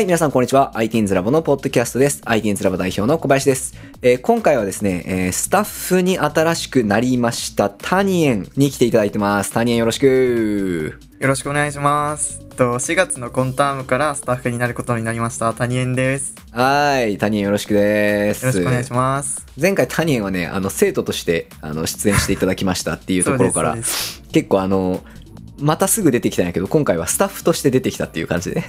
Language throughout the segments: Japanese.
はい、皆さんこんにちは。ITINS ラボのポッドキャストです。ITINS ラボ代表の小林です。えー今回はですね、えースタッフに新しくなりましたタニエンに来ていただいてます。タニエンよろしく。よろしくお願いします。と4月のコンタームからスタッフになることになりました谷園です。はい、タニエンよろしくです。よろしくお願いします。前回タニエンはね、あの、生徒として、あの、出演していただきましたっていうところから結構あの、またすぐ出てきたんやけど、今回はスタッフとして出てきたっていう感じで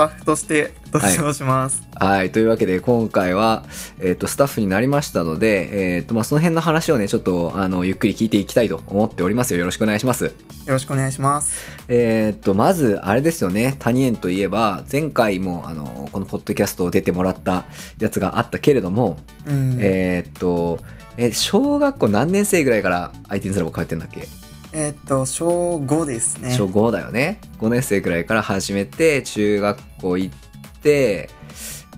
タッフとして登場します。はい。というわけで、今回は、えっ、と、スタッフになりましたので、えっ、と、まあ、その辺の話をね、ちょっと、あの、ゆっくり聞いていきたいと思っておりますよ。よろしくお願いします。よろしくお願いします。えっ、と、まず、あれですよね。タニエンといえば、前回も、あの、このポッドキャストを出てもらったやつがあったけれども、うん。えっ、と、え、小学校何年生ぐらいから IT ラボ通ってんだっけ？えーっと、小5ですね。小5だよね。5年生くらいから始めて、中学校行って、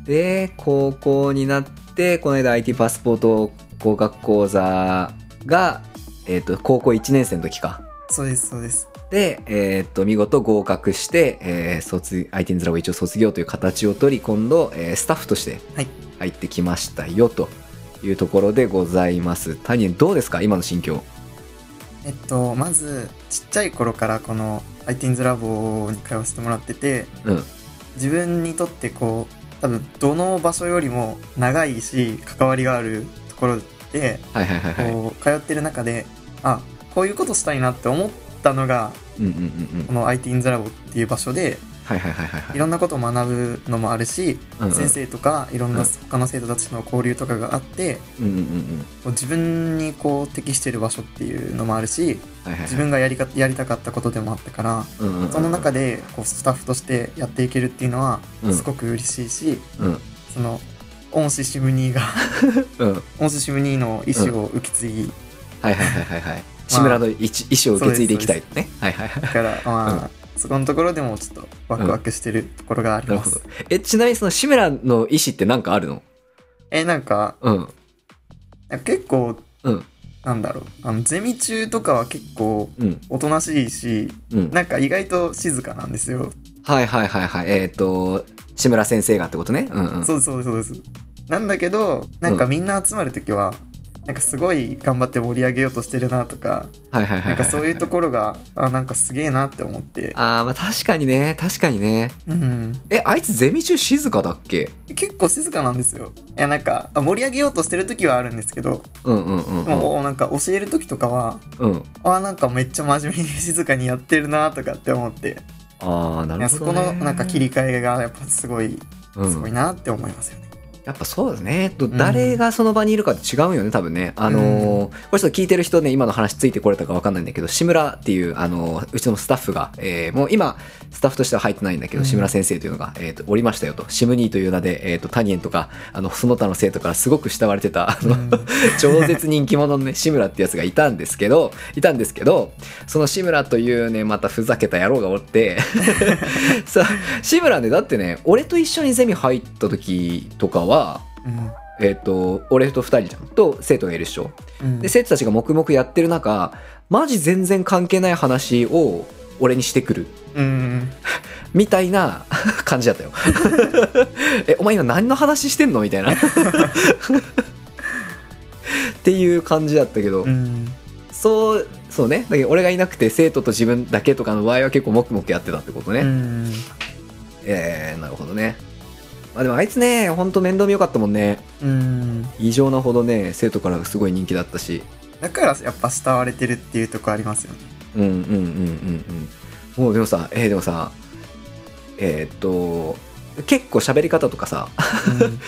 で、高校になって、この間 IT パスポート合格講座が、えっ、と、高校1年生の時か。そうです、そうです。で、えっ、と、見事合格して、えー、卒、IT ズラボ一応卒業という形を取り、今度、えースタッフとしてはい。入ってきましたよ、というところでございます。タニエンどうですか？今の心境。えっと、まず、ちっちゃい頃からこの ITINS ラボに通わせてもらってて、うん。自分にとってこう、多分どの場所よりも長いし、関わりがあるところで、はいはいはいはい。こう、通ってる中で、あ、こういうことしたいなって思ったのが、うんうんうんうんこ。の ITINS ラボっていう場所で、はいはいはいはいはい。い。ろんなことを学ぶのもあるし、うんうん。先生とかいろんな他の生徒たちの交流とかがあって、うんうんうん。自分にこう適してる場所っていうのもあるしはいはいはい。自分がやりかやりたかったことでもあったからうんうんうんその中でこうスタッフとしてやっていけるっていうのはうん。すごく嬉しいし、うん。その恩師シムニーが うん。恩師シムニーの意思を受け継ぎ、はいはいはいはいはい。志村の意思を受け継いでいきたいね。はいはいはい。だからまあ、そこのところでもちょっとワクワクしてるところがあります、なるほどえちなみにその志村の意思って何かあるの？えなんかうん。結構うん。なんだろう。あのゼミ中とかは結構うん。おとなしいしうん。なんか意外と静かなんですよ。はいはいはいはい。えっ、と志村先生がってことね？うんうん。そうそうそうです。なんだけど、なんかみんな集まるときは、なんかすごい頑張って盛り上げようとしてるなとか、はいはいはいはいなんかそういうところが、あ、なんかすげえなって思って。あーまあ確かにね。確かにね。うん。えあいつゼミ中静かだっけ？結構静かなんですよ。いや、なんか、あ盛り上げようとしてるときはあるんですけど、うんうんうんうん。もうなんか教えるときとかは、うん。あ、なんかめっちゃ真面目に静かにやってるなとかって思って、ああないるやそこほどねのなんか切り替えがやっぱすごい、うん。すごいなって思いますよね。やっぱそうですね。とん誰がその場にいるかって違うよね、多分ね。あのーこれちょっと聞いてる人ね、今の話ついてこれたかわかんないんだけど、志村っていう、あのーうちのスタッフが、えーもう今、スタッフとしては入ってないんだけど、うん志村先生というのが、えっ、と、おりましたよと。シムニーという名で、えっ、と、タニエンとか、あの、その他の生徒からすごく慕われてた、あの、うん超絶人気者のね、志村ってやつがいたんですけど、いたんですけど、その志村というね、またふざけた野郎がおって、さ、志村ね、だってね、俺と一緒にゼミ入った時とかは、うんえっ、と、俺と二人じゃん。と、生徒がいるっしょ。うんで、生徒たちが黙々やってる中、マジ全然関係ない話を俺にしてくる。うん。みたいな 感じだったよ。え、お前今何の話してんの？みたいな。っていう感じだったけど、うん。そう、そうね。だけど俺がいなくて生徒と自分だけとかの場合は結構黙々やってたってことね。うん。えー、なるほどね。まあでもあいつね、ほんと面倒見よかったもんね。うん。異常なほどね、生徒からすごい人気だったし。だからやっぱ慕われてるっていうとこありますよね。うんうんうんうんうん。もうでもさ、えーでもさ、えーっと、結構喋り方とかさ、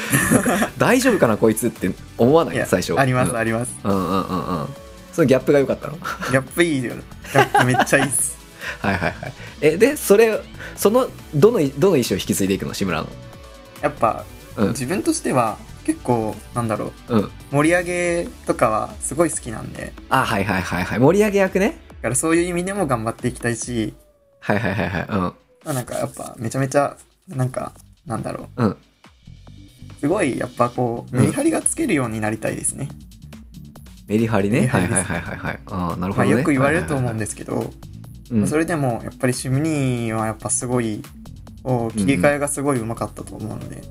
大丈夫かなこいつって思わない？最初。あります、うんあります。うんうんうんうん。そのギャップが良かったの？ギャップいいよね。ギャップめっちゃいいっす。はいはいはい。え、で、それ、その、どの、どの意思を引き継いでいくの？志村の。やっぱ、うん。自分としては結構、なんだろう、うん。盛り上げとかはすごい好きなんで、あ、はいはいはいはい。盛り上げ役ね。だからそういう意味でも頑張っていきたいし、はいはいはいはい。うん。まあなんかやっぱめちゃめちゃ、なんか、なんだろう、うん。すごいやっぱこう、うんメリハリがつけるようになりたいですね。メリハリね。はいはいはいはいはい。ああ、なるほまあどね。よく言われると思うんでですけど、す。うんそれでもやっぱりシムニーはやっぱすごいを切り替えがすごいうまかったと思うので、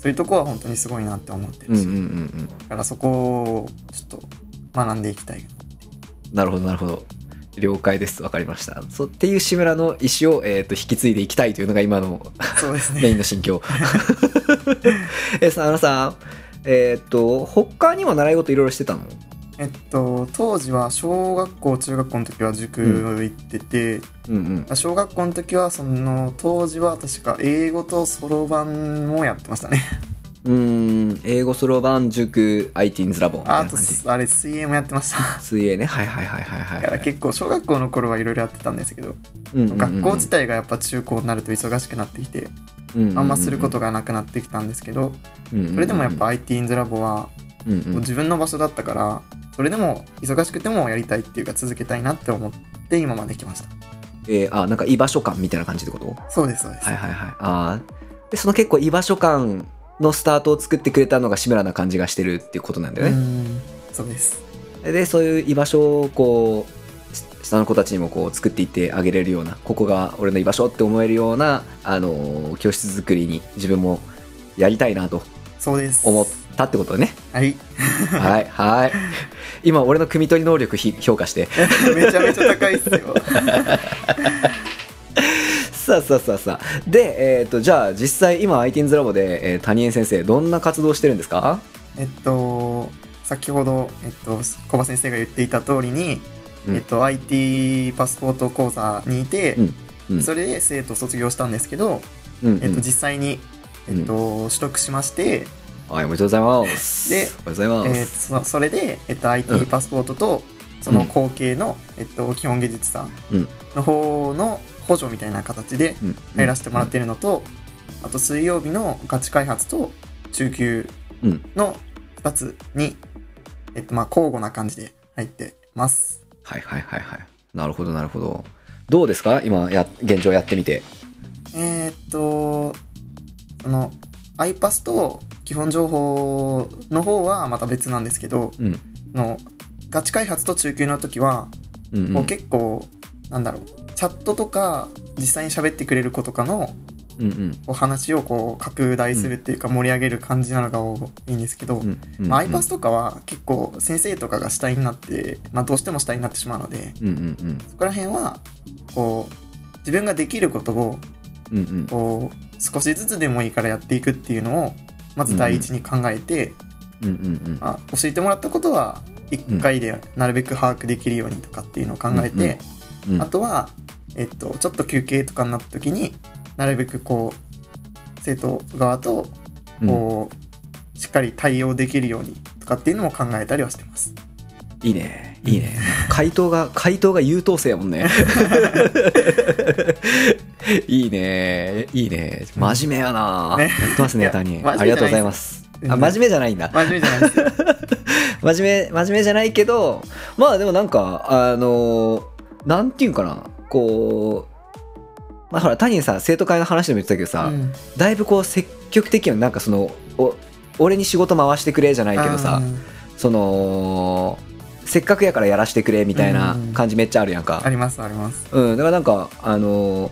そういうとこは本当にすごいなって思ってるし、うんうんうんうん。だからそこをちょっと学んでいきたい。なるほどなるほど。了解です。わかりました。そうっていう志村の意思を、えー、と引き継いでいきたいというのが今のそうです メインね。の心境。え、さあのさん、えっ、と、他にも習い事いろいろしてたの？えっと、当時は小学校、中学校の時は塾行ってて、うんうん。小学校の時はその当時は確か英語とそろばんもやってましたね。うーん、英語そろばん塾 ITINS ラボあと。あれ水泳もやってました。水泳ね。はいはいはいはいはい、だからはい。結構小学校の頃はいろいろやってたんですけど、うんうんうん学校自体がやっぱ中高になると忙しくなってきて、あんますることがなくなってきたんですけど、それでもやっぱ IT インズラボはうんうん、自分の場所だったから、それでも忙しくてもやりたいっていうか続けたいなって思って今まで来ました。えーあ、なんか居場所感みたいな感じってこと？そうです、そうです。はいはいはい。あーで、その結構居場所感のスタートを作ってくれたのが志村な感じがしてるっていうことなんだよね。うんそうです。で、そういう居場所をこう、し下の子たちにもこう作っていってあげれるような、ここが俺の居場所って思えるような、あのー教室作りに自分もやりたいなとそうです。思ったってことだね。はい。はい、はい。今、俺の汲み取り能力ひ評価して。めちゃめちゃ高いっすよ。さあさあさあさあ。で、えっ、と、じゃあ実際今 ITINS ラボで、えー谷江先生、どんな活動してるんですか？えっと、先ほど、えっと、小葉先生が言っていた通りに、うんえっと、IT パスポート講座にいて、うんうんそれで生徒を卒業したんですけど、うん、うん。えっと、実際に、えっと、取得しまして、はい、おめでとうございます。でおめでとうございえます。ーそそれで、えっと、うん IT パスポートと、その後継の、えっと、基本技術さうんの方の補助みたいな形でうん入らせてもらってるのと、あと水曜日のガチ開発と中級うん。の2つに、えっと、まあ、交互な感じで入ってます。はいはいはいはい。なるほどなるほど。どうですか？今や、現状やってみて。えーっと、その、iPass と基本情報の方はまた別なんですけど、うん。のガチ開発と中級の時は、うん、うん。こう結構、なんだろう、チャットとか実際に喋ってくれる子とかのうんうん。こう話をこう拡大するっていうか盛り上げる感じなのが多いんですけど、うんうん。まあ、iPass とかは結構先生とかが主体になって、まあ、どうしても主体になってしまうのでうんうんうん。そこら辺はこう自分ができることを。こう少しずつでもいいからやっていくっていうのをまず第一に考えて、うんうんうん。まあ、教えてもらったことは1回でなるべく把握できるようにとかっていうのを考えて、うんあとは、えっと、ちょっと休憩とかになった時になるべくこう生徒側とこう、しっかり対応できるようにとかっていうのも考えたりはしてます。いいね。いいね。回答が、回答が優等生やもんね。いいね。いいね。真面目やな。ねやってますね、谷。ありがとうございます。あ、真面目じゃないんだ。真面目じゃない。真面目、真面目じゃないけど、まあでもなんか、あの、なんていうんかな。こう、まあほら、谷さ、生徒会の話でも言ってたけどさ、うんだいぶこう積極的になんかその、お俺に仕事回してくれじゃないけどさ、そのせっかくやからやらしてくれみたいな感じめっちゃあるやんか。ありますあります。うん。だからなんかあのー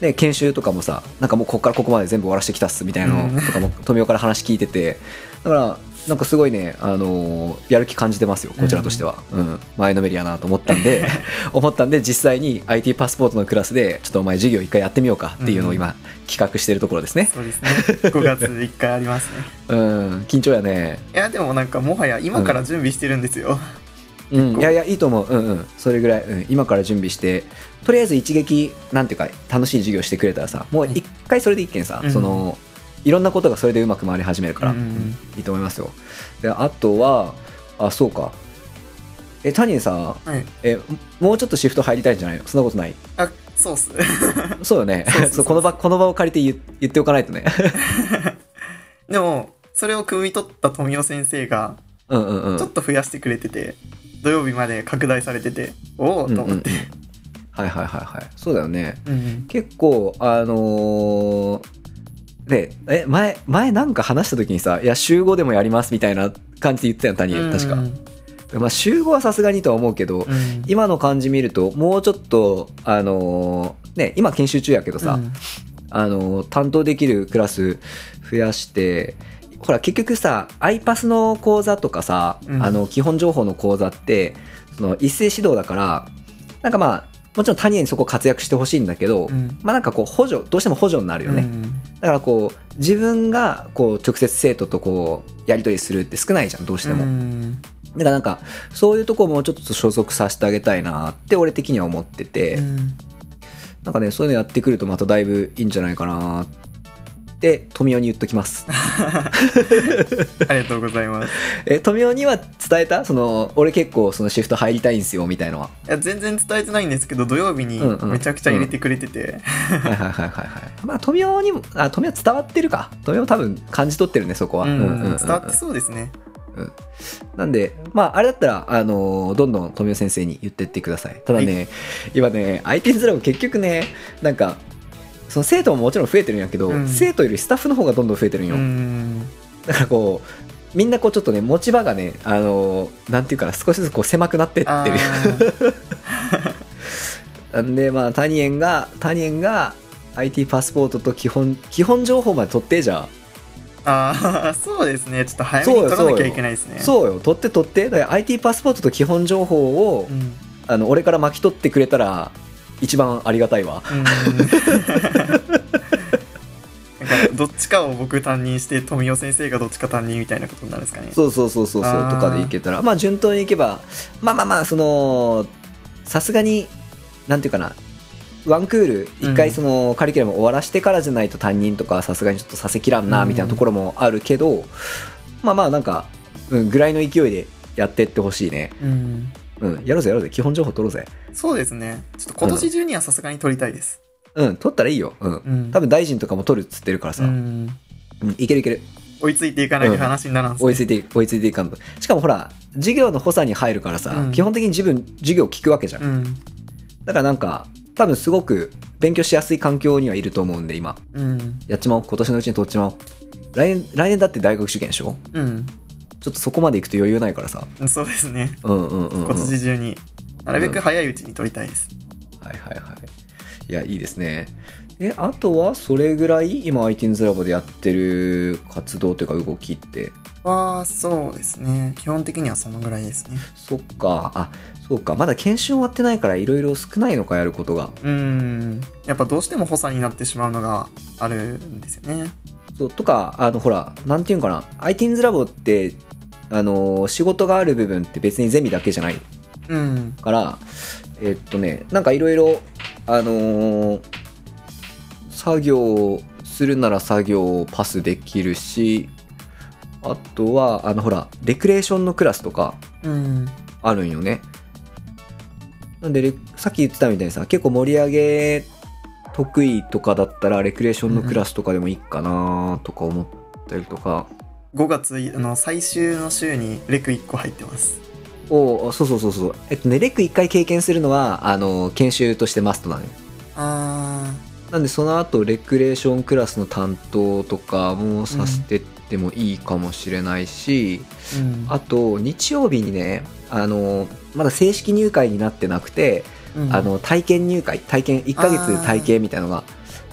ね研修とかもさなんかもうここからここまで全部終わらしてきたっすみたいなうん。のとかも富岡から話聞いてて。だからなんかすごいね、あのーやる気感じてますよこちらとしては、うん。前のめりやなと思ったんで 思ったんで実際に IT パスポートのクラスでちょっとお前授業一回やってみようかっていうのを今企画してるところですね。そうですね。5月1回ありますね。うん。緊張やね。いや、でもなんかもはや今から準備してるんですよ。うん、構。いやいやいいと思う。うんうん。それぐらい、うん、今から準備してとりあえず一撃なんていうか楽しい授業してくれたらさもう一回それで一件さ、うん。そのいろんなことがそれでうまく回り始めるから、うんうんうん。いいと思いますよ。であとはあそうか。えタニーさんはい。えもうちょっとシフト入りたいんじゃないの？そんなことない？あ、そうっす。そうよね。そうこの場この場を借りて言言っておかないとね。でも、それを汲み取った富雄先生が、うんうんうん。ちょっと増やしてくれてて、土曜日まで拡大されてて、おおと思って。はいはいはいはい。そうだよね。うんうん。結構あのーでえ前前なんか話した時にさ「いや週5でもやります」みたいな感じで言ってたよ谷うん確か、まあ、週5はさすがにとは思うけど、うん。今の感じ見るともうちょっとあのーね今研修中やけどさ、うん。あの、担当できるクラス増やして、ほら、結局さ、iPass の講座とかさ、うん。あの、基本情報の講座って、その、一斉指導だから、なんかまあ、もちろん他人にそこ活躍してほしいんだけど、うん。まあなんかこう補助、どうしても補助になるよね。うん。だからこう、自分がこう、直接生徒とこう、やり取りするって少ないじゃん、どうしても。うん。だからなんか、そういうとこもちょっと所属させてあげたいなって俺的には思ってて、うん。なんかね、そういうのやってくるとまただいぶいいんじゃないかなって、富雄に言っときます。ありがとうございます。え、富雄には伝えた？その、俺結構そのシフト入りたいんすよ、みたいのは。いや、全然伝えてないんですけど、土曜日にうんうんめちゃくちゃ入れてくれてて、はいはいはいはいはい。まあ、富雄にも、あ、富雄伝わってるか。富雄多分感じ取ってるね、そこは。うんうんうんうん伝わってそうですね。なんで、まあ、あれだったら、あのどんどん富雄先生に言ってってください。ただね、今ね、IT ズラボ結局ね、なんか、その生徒ももちろん増えてるんやけど、うん生徒よりスタッフの方がどんどん増えてるんよ。うん。だからこう、みんなこうちょっとね、持ち場がね、あのなんていうかな、少しずつこう狭くなってってある。ー なんで、まあ、タニエンが、タニエンが IT パスポートと基本、基本情報まで取ってじゃあー、そうですね。ちょっと早めに取らなきゃいけないですね。あ。そうよ、取って取って。だから IT パスポートと基本情報を、うん。あの、俺から巻き取ってくれたら、一番ありがたいわ。どっちかを僕担任して富雄先生がどっちか担任みたいなことになるんですかね。そうそうそうそうそうとかでいけたらまあ順当にいけばまあまあまあそのさすがになんていうかなワンクール一回うん。そのカリキュラム終わらしてからじゃないと担任とかさすがにちょっとさせきらんなうんみたいなところもあるけど、まあまあなんか、うん、ぐらいの勢いでやってってほしいね。うんうんやろうぜやろうぜ。基本情報取ろうぜ。そうですね。ちょっと今年中にはさすがに取りたいです。うん。取ったらいいよ。うん。うん。多分大臣とかも取るっつってるからさ、ううんんいけるいける。追いついていかないと話にならんっすね。追いついて追いついていかんと。しかもほら授業の補佐に入るからさ、うん。基本的に自分授業聞くわけじゃん。うん。だからなんか、多分すごく勉強しやすい環境にはいると思うんで、今。うん。やっちまおう。今年のうちに取っちまおう。来年、来年だって大学受験でしょ？うんちょっとそこまで行くと余裕ないからさ。そうですねうんうんうん、うん。今年中になるべく早いうちに取りたいですはいはいはい。いや、いいですね。え、あとはそれぐらい今 ITINS ラボでやってる活動というか動きって？はそうですね基本的にはそのぐらいですねそっか。あ、そうか。まだ研修終わってないからいろいろ少ないのかやることが。うんやっぱどうしても補佐になってしまうのがあるんですよねそうとか、あの、ほら、なんていうんかな。ITINS ラボって、あの、仕事がある部分って別にゼミだけじゃない。うん。から、えっとね、なんかいろいろ、あのー作業するなら作業をパスできるし、あとは、あの、ほら、レクレーションのクラスとかうん。あるんよね。なんでレ、さっき言ってたみたいにさ、結構盛り上げ得意とかだったら、レクレーションのクラスとかでもいいかなとか思ったりとか、5月あの最終の週にレク1個入ってます。おそうそうそうそう。えっとね、レク一回経験するのは、あの、研修としてマストなのよ。あなんでその後レクレーションクラスの担当とかもさせてってもいいかもしれないし、ーうん。あと日曜日にねあのまだ正式入会になってなくて、うん。あの体験入会体験1ヶ月体験みたいのが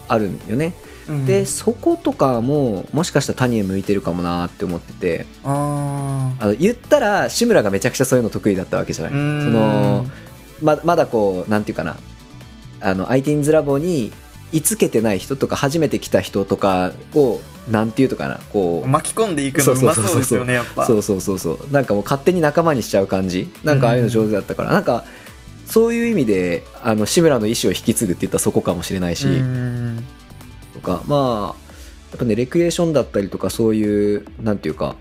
あるんよね、うん。でそことかももしかしたら谷へ向いてるかもなって思ってて。ああの言ったら志村がめちゃくちゃそういうの得意だったわけじゃない、そのままだこうなんていうかな。あの ITINS ラボに居つけてない人とか初めて来た人とかをなんていうとかなこう。巻き込んでいくのうまそうですよねやっぱ。そうそうそうそう。なんかもう勝手に仲間にしちゃう感じ。なんかああいうの上手だったから、なんかそういう意味であの志村の意思を引き継ぐって言ったらそこかもしれないし、うん。とかまあやっぱねレクリエーションだったりとかそういうなんていうか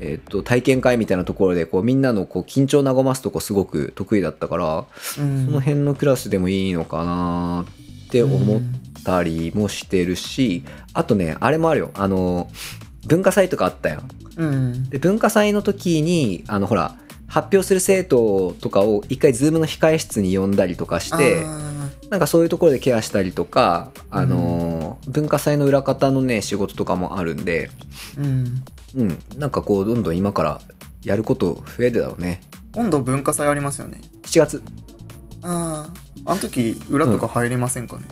えっと体験会みたいなところでこうみんなのこう緊張和ますとこすごく得意だったから、うん。その辺のクラスでもいいのかなって思ったりもしてるし、あとねあれもあるよ。あの文化祭とかあったやん。うん。で文化祭の時にあのほら発表する生徒とかを一回ズームの控え室に呼んだりとかしてあなんかそういうところでケアしたりとか、あのー文化祭の裏方のね仕事とかもあるんでーうん。うん。なんかこうどんどん今からやること増えるだろうね。今度文化祭ありますよね。7月。あああの時裏とか入れませんかね、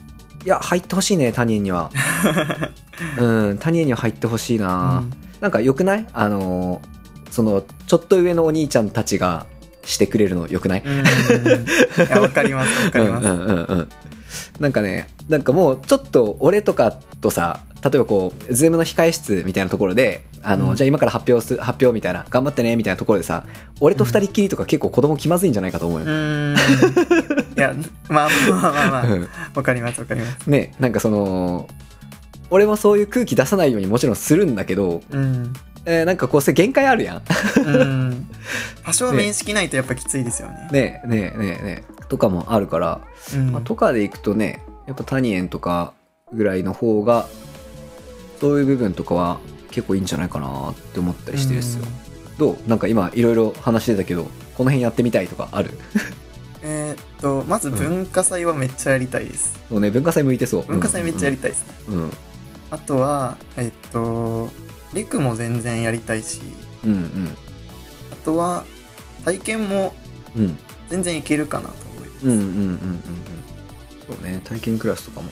いや入ってほしいね他人には。うん。他人には入ってほしいな、なんかよくない？あのそのちょっと上のお兄ちゃんたちがしてくれるのよくない？わかります、わかります。うんうんうんうんなんかねなんかもうちょっと俺とかとさ例えばこうズームの控え室みたいなところであの、うんじゃあ今から発表す発表みたいな頑張ってねみたいなところでさ俺と二人っきりとか結構子供気まずいんじゃないかと思うよ、うーん。いや、まあまあまあまあ、うんわかります、わかります。ねなんかその俺もそういう空気出さないようにもちろんするんだけど、うん。えーなんかこうそれ限界あるやんうん。多少面識ないとやっぱきついですよね。ね。えねえねえね。えとかもあるから、うん。まあ、とかでいくとねやっぱタニエンとかぐらいの方がそういう部分とかは結構いいんじゃないかなって思ったりしてるっすよ、どう？なんか今いろいろ話してたけどこの辺やってみたいとかある？えーっと、まず文化祭はめっちゃやりたいです。そうね文化祭向いてそう。文化祭めっちゃやりたいですね。うん。うん。あとは、えーっと、リクも全然やりたいし、うんうん。あとは、体験も全然いけるかなと思います。うんうんうんうんうん。そうね。体験クラスとかも。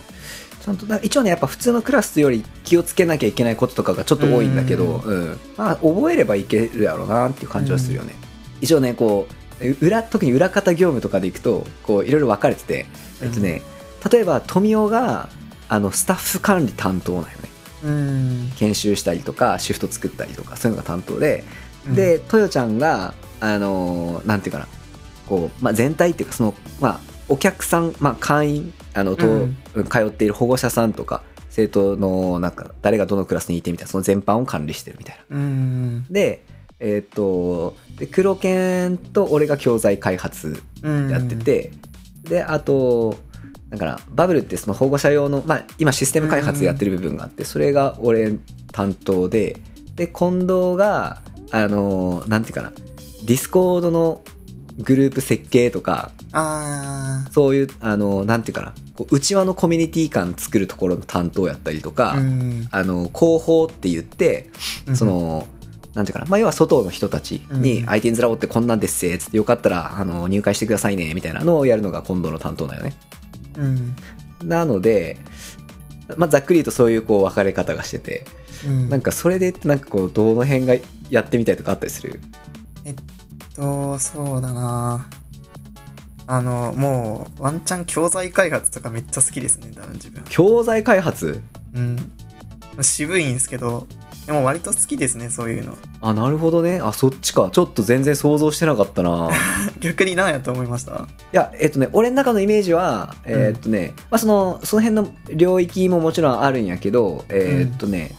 ちゃんとだ一応ねやっぱ普通のクラスより気をつけなきゃいけないこととかがちょっと多いんだけど、うん。まあ覚えればいけるやろうなっていう感じはするよね、一応ねこう裏特に裏方業務とかでいくとこういろいろ分かれてて、えっとね例えば富雄があのスタッフ管理担当なんよね。うん。研修したりとかシフト作ったりとかそういうのが担当で、うん、で豊ちゃんがあのーなんていうかなこう、まあ、全体っていうかその、まあ、お客さん、まあ、会員あのと、うん通っている保護者さんとか生徒のなんか誰がどのクラスにいてみたいなその全般を管理してるみたいな。うん。でえっ、とで黒犬と俺が教材開発うん。やってて、であとだからバブルってその保護者用の、まあ、今システム開発やってる部分があって、それが俺担当でで近藤があのなんていうかなディスコードのグループ設計とかあそういうあのなんていうかなこう内輪のコミュニティ感作るところの担当やったりとか、あ。うん。あの広報って言ってその、なんていうかな、まあ、要は外の人たちに、うん相手にずらおってこんなんですぜ、つってよかったら、あの、入会してくださいね、みたいなのをやるのが今度の担当だよね。うん。なので、まあ、ざっくり言うとそういうこう分かれ方がしてて、うん。なんかそれで、なんかこう、どの辺がやってみたいとかあったりする？と、そうだなあの、もう、ワンチャン教材開発とかめっちゃ好きですね、多分自分。教材開発？うん。渋いんですけど、でも割と好きですね、そういうの。あ、なるほどね。あ、そっちか。ちょっと全然想像してなかったな。逆に何やと思いました？いや、えっとね、俺の中のイメージは、えっとね、まあ、その、その辺の領域ももちろんあるんやけど、えっとね、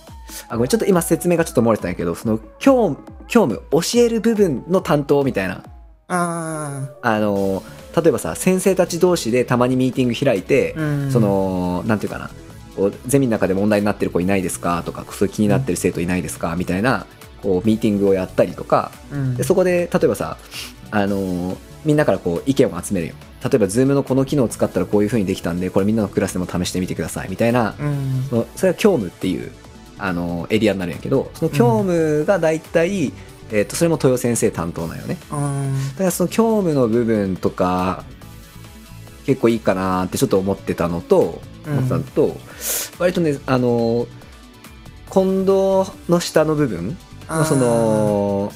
あ、ごめん、ちょっと今説明がちょっと漏れてたんやけど、その、教教務、教える部分の担当みたいな、ああの、例えばさ、先生たち同士でたまにミーティング開いて、あ、うん。そ、の、なんていうかな、ゼミの中で問題になってる子いないですか？とか、そういう気になってる生徒いないですか？みたいな、こう、ミーティングをやったりとか、うん、でそこで例えばさ、あのーみんなからこう意見を集めるよ。例えば Zoom のこの機能を使ったらこういう風にできたんでこれみんなのクラスでも試してみてください。みたいな、うん。それは教務っていう、あのーエリアになるんやけどその教務が大体、えー、とそれも豊先生担当なんよね。うん。だからその教務の部分とか結構いいかなってちょっと思ってたのとうん。思ってたのと、割とねあのー近藤の下の部分まあその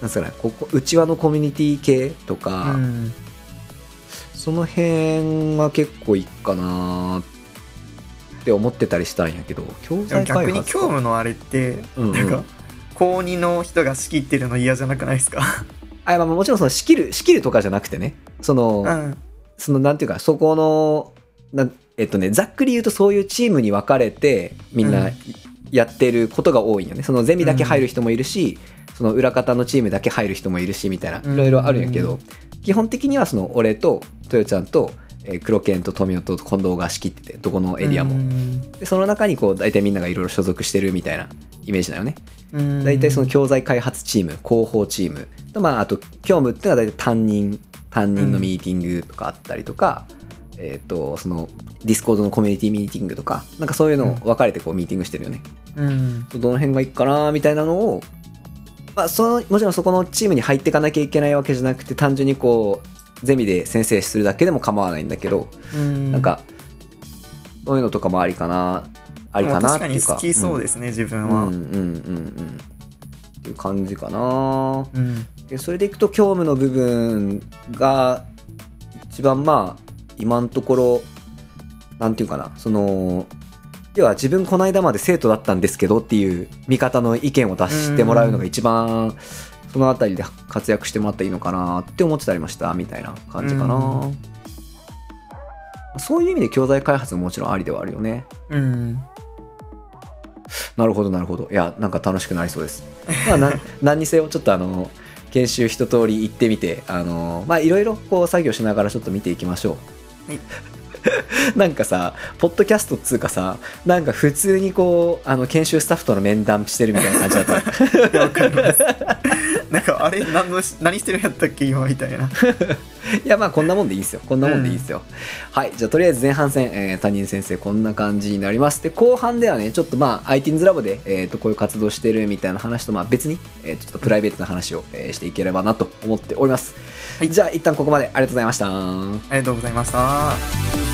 なんすかねここ内輪のコミュニティ系とか、うん、その辺は結構いいかなって思ってたりしたんやけど教材開逆に発教務のあれって、うんうん。なんか、高2の人が仕切ってるの嫌じゃなくないですか？あまあもちろんその仕切る仕切るとかじゃなくてね。その、うん。そのなんていうかそこのなえっとねざっくり言うとそういうチームに分かれてみんうなん。やってることが多いんよね。そのゼミだけ入る人もいるし、その裏方のチームだけ入る人もいるしみたいないろいろあるんやけど、うん基本的にはその俺と豊ちゃんと、えー黒犬と富雄と近藤が仕切っててどこのエリアも、うん。でその中にこう大体みんながいろいろ所属してるみたいなイメージだよね。うん。大体その教材開発チーム広報チームとまああと教務っていうのは大体担任担任のミーティングとかあったりとか、えっ、とそのディスコードのコミュニティミーティングとかなんかそういうのを分かれてこうミーティングしてるよね、うん。どの辺がいいかなみたいなのを、まあ、そのもちろんそこのチームに入っていかなきゃいけないわけじゃなくて単純にこうゼミで先生するだけでも構わないんだけど、うん。なんかそういうのとかもありかな、ありかなっていうか。に好きそうですね、自分うん。は。うんうんうんうん。っていう感じかな。うん。でそれでいくと教務の部分が一番まあ今のところなんていうかなその要は自分この間まで生徒だったんですけどっていう見方の意見を出してもらうのが一番そのあたりで活躍してもらったらいいのかなって思ってたりましたみたいな感じかな、うん。そういう意味で教材開発ももちろんありではあるよね。うん。なるほどなるほど。いやなんか楽しくなりそうです。まあな 何にせよちょっとあの研修一通り行ってみてあのまあいろいろこう作業しながらちょっと見ていきましょう、はい。なんかさポッドキャストっつうかさなんか普通にこうあの研修スタッフとの面談してるみたいな感じだった。いやわかります。なんか、あれ、何のし何してるんやったっけ、今みたいな。いやまあこんなもんでいいですよ。こんなもんでいいですよ、はい。じゃあとりあえず前半戦、えー、担任先生こんな感じになります。で後半ではねちょっとまあ ITINS ラボで、えー、とこういう活動してるみたいな話とまあ別に、えーちょっとプライベートな話を、えーしていければなと思っております、はい。じゃあ一旦ここまで。ありがとうございました。ありがとうございました。